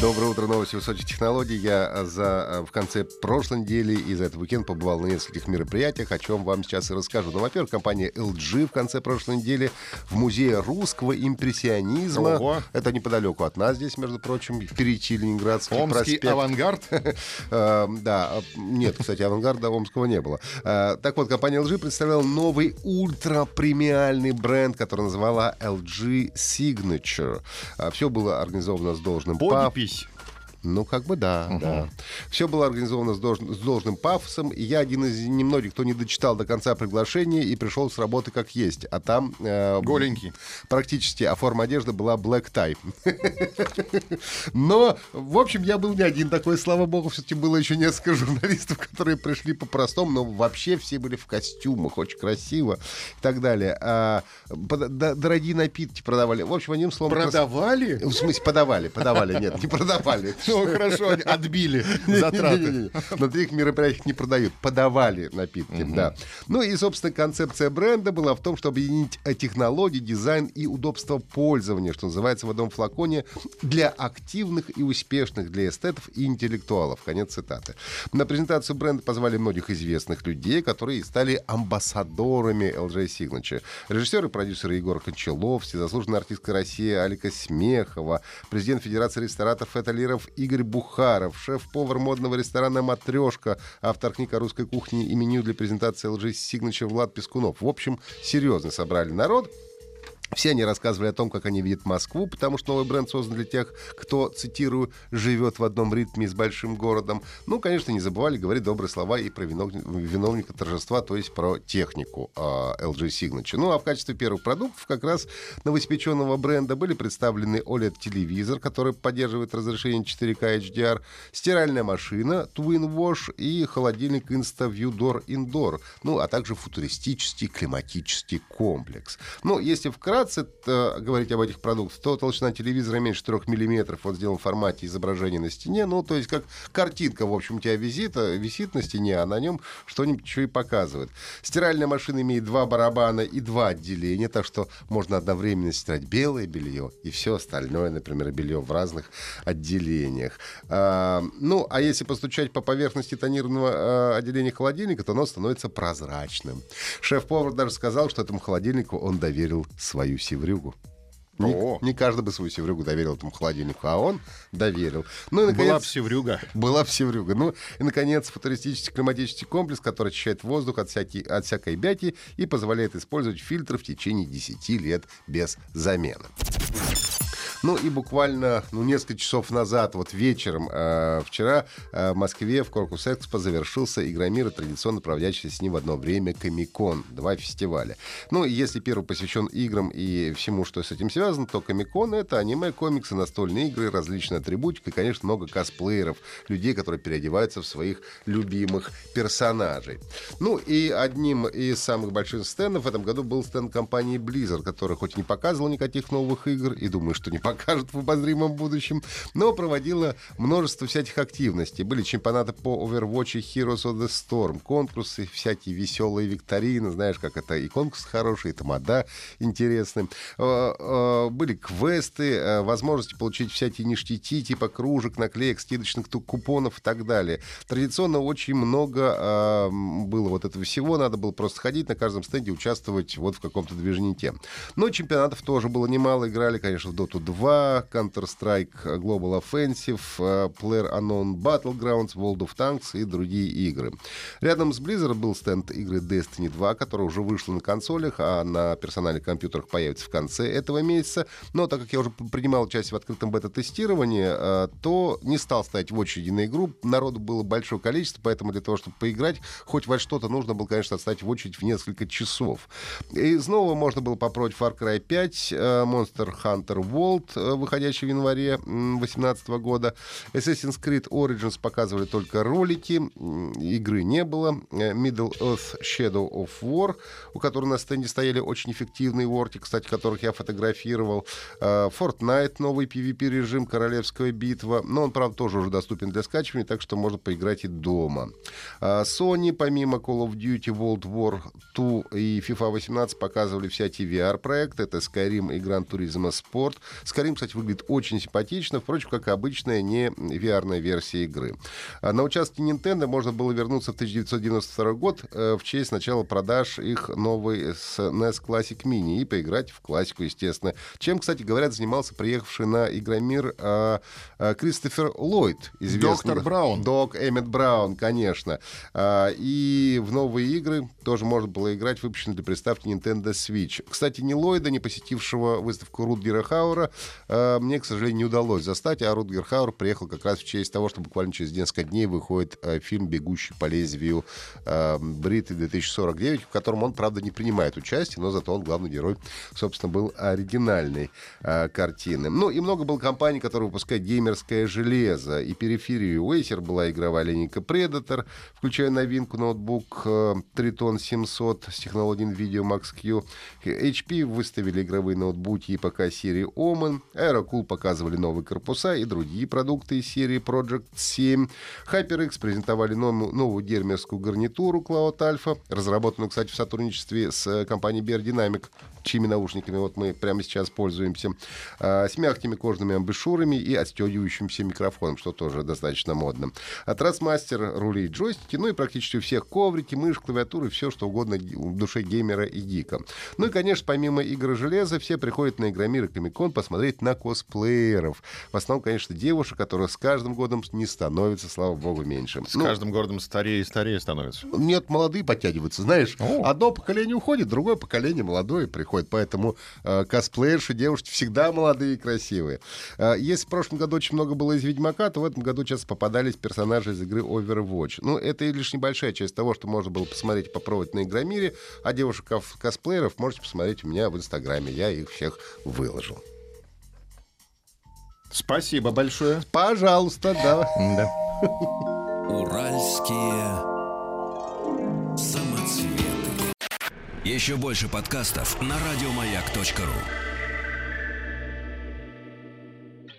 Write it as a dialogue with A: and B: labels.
A: Доброе утро, новости высоких технологий. Я э, за, э, в конце прошлой недели и за этот уикенд побывал на нескольких мероприятиях, о чем вам сейчас и расскажу. Ну, во-первых, компания LG в конце прошлой недели в музее русского импрессионизма.
B: Ого.
A: Это неподалеку от нас здесь, между прочим, впереди Ленинградский
B: Омский
A: проспект.
B: авангард.
A: Э, Да, нет, кстати, авангарда омского не было. Так вот, компания LG представляла новый ультрапремиальный бренд, который называла LG Signature. Все было организовано с должным паф-
B: Подпись.
A: Ну, как бы да, да. Все было организовано с, долж- с должным пафосом. И я один из немногих, кто не дочитал до конца приглашение и пришел с работы как есть. А там... э,
B: Голенький.
A: Практически, а форма одежды была black tie. Но, в общем, я был не один такой, слава богу, все-таки было еще несколько журналистов, которые пришли по-простому, но вообще все были в костюмах, очень красиво и так далее. А, дорогие напитки продавали. В общем, одним словом...
B: Продавали?
A: В смысле, подавали, подавали, нет, не продавали.
B: Ну, хорошо, отбили затраты.
A: На таких мероприятиях не продают, подавали напитки, да. Ну и, собственно, концепция бренда была в том, чтобы объединить э, технологии, дизайн и удобство пользования, что называется в одном флаконе, для активных и успешных, для эстетов и интеллектуалов. Конец цитаты. На презентацию бренда позвали многих известных людей, которые стали амбассадорами LG Signature. Режиссер и продюсер Егор Кончалов, заслуженная артистка России Алика Смехова, президент Федерации рестораторов Эталиров Игорь Бухаров, шеф-повар модного ресторана «Матрешка», автор книг о русской кухне и меню для презентации LG Signature Влад Пескунов. В общем, серьезно собрали народ. Все они рассказывали о том, как они видят Москву, потому что новый бренд создан для тех, кто, цитирую, живет в одном ритме с большим городом. Ну, конечно, не забывали говорить добрые слова и про виновни- виновника торжества, то есть про технику э, LG Signature. Ну, а в качестве первых продуктов как раз новоиспеченного бренда были представлены OLED-телевизор, который поддерживает разрешение 4K HDR, стиральная машина Twin Wash и холодильник InstaView Door Indoor, ну, а также футуристический климатический комплекс. Ну, если вкратце э, говорить об этих продуктах, то толщина телевизора меньше 3 мм, вот сделан в формате изображения на стене, ну, то есть как картинка, в общем, у тебя висит, висит на стене, а на нем что-нибудь еще и показывает. Стиральная машина имеет два барабана и два отделения, так что можно одновременно стирать белое белье и все остальное, например, белье в разных отделениях. А, ну, а если постучать по поверхности тонированного а, отделения холодильника, то оно становится прозрачным. Шеф-повар даже сказал, что этому холодильнику он доверил свою севрюгу. Не,
B: О.
A: не каждый бы свою севрюгу доверил этому холодильнику, а он доверил. Ну и, наконец,
B: Была всеврюга.
A: была всеврюга. Ну и, наконец, футуристический климатический комплекс, который очищает воздух от, всякий, от всякой бяти и позволяет использовать фильтры в течение 10 лет без замены. Ну и буквально ну, несколько часов назад, вот вечером, э, вчера э, в Москве в Корпус Экспо завершился Игромир, и традиционно проводящийся с ним в одно время Комикон. Два фестиваля. Ну если первый посвящен играм и всему, что с этим связано, то Комикон — это аниме, комиксы, настольные игры, различная атрибутика и, конечно, много косплееров, людей, которые переодеваются в своих любимых персонажей. Ну и одним из самых больших стендов в этом году был стенд компании Blizzard, которая хоть и не показывала никаких новых игр, и думаю, что не покажет в обозримом будущем, но проводила множество всяких активностей. Были чемпионаты по Overwatch и Heroes of the Storm, конкурсы, всякие веселые викторины, знаешь, как это и конкурс хороший, и тамада интересный. Э, э, Были квесты, э, возможности получить всякие ништяки, типа кружек, наклеек, скидочных купонов и так далее. Традиционно очень много было вот этого всего, надо было просто ходить на каждом стенде, участвовать вот в каком-то движнике. Но чемпионатов тоже было немало, играли, конечно, в Dota 2, Counter-Strike Global Offensive, э, Player Unknown Battlegrounds, World of Tanks и другие игры. Рядом с Blizzard был стенд игры Destiny 2, которая уже вышла на консолях, а на персональных компьютерах появится в конце этого месяца. Но так как я уже принимал участие в открытом бета-тестировании, э, то не стал стоять в очереди на игру. Народу было большое количество, поэтому для того, чтобы поиграть, хоть во что-то нужно было, конечно, отстать в очередь в несколько часов. И снова можно было попробовать Far Cry 5, э, Monster Hunter World, э, выходящий в январе 2018 года. Assassin's Creed Origins показывали только ролики, игры не было. Э, Middle Earth Shadow of War, у которой на стенде стояли очень эффективные ворти, кстати, которых я фотографировал. Э, Fortnite, новый PvP-режим, Королевская битва. Но он, правда, тоже уже доступен для скачивания, так что можно поиграть и дома. Sony, помимо Call of Duty, World War 2 и FIFA 18, показывали всякие VR-проекты. Это Skyrim и Gran Turismo Sport. Skyrim, кстати, выглядит очень симпатично, впрочем, как обычная не VR версия игры. На участке Nintendo можно было вернуться в 1992 год э, в честь начала продаж их новой с NES Classic Mini и поиграть в классику, естественно. Чем, кстати, говорят, занимался приехавший на Игромир э, э, Кристофер Ллойд.
B: Известный. Доктор Браун.
A: Док Эммет Браун, конечно. А, и в новые игры тоже можно было играть, выпущенные для приставки Nintendo Switch. Кстати, ни Ллойда, не посетившего выставку Рутгера Хауэра, мне, к сожалению, не удалось застать, а Рутгер Хауэр приехал как раз в честь того, что буквально через несколько дней выходит фильм «Бегущий по лезвию» Бриты 2049, в котором он, правда, не принимает участие, но зато он главный герой, собственно, был оригинальной э, картины. Ну и много было компаний, которые выпускают геймерское железо. И периферию Acer была игровая линейка Predator, включая новинку ноутбук э, Triton 700 с технологией NVIDIA Max-Q. HP выставили игровые ноутбуки и ПК серии Omen. Aerocool показывали новые корпуса и другие продукты из серии Project 7. HyperX презентовали новую, геймерскую гарнитуру Cloud Alpha, разработанную, кстати, в сотрудничестве с э, компанией Bear Dynamic чьими наушниками вот мы прямо сейчас пользуемся, а, с мягкими кожными амбушюрами и отстегивающимся микрофоном, что тоже достаточно модно. От Трасмастер, рули и джойстики, ну и практически у всех коврики, мышь, клавиатуры, все, что угодно в душе геймера и гика. Ну и, конечно, помимо игр и железа, все приходят на Игромир и Комикон посмотреть на косплееров. В основном, конечно, девушек, которые с каждым годом не становятся, слава богу, меньше.
B: С ну, каждым годом старее и старее становятся.
A: Нет, молодые подтягиваются. Знаешь, О. одно поколение уходит, другое поколение молодое приходит. Поэтому э, косплеерши, девушки всегда молодые и красивые. Э, если в прошлом году очень много было из Ведьмака, то в этом году часто попадались персонажи из игры Overwatch. Ну, это лишь небольшая часть того, что можно было посмотреть и попробовать на Игромире. А девушек-косплееров можете посмотреть у меня в Инстаграме. Я их всех выложил.
B: Спасибо большое.
A: Пожалуйста, да.
B: Да.
C: Уральские Еще больше подкастов на радиомаяк.ру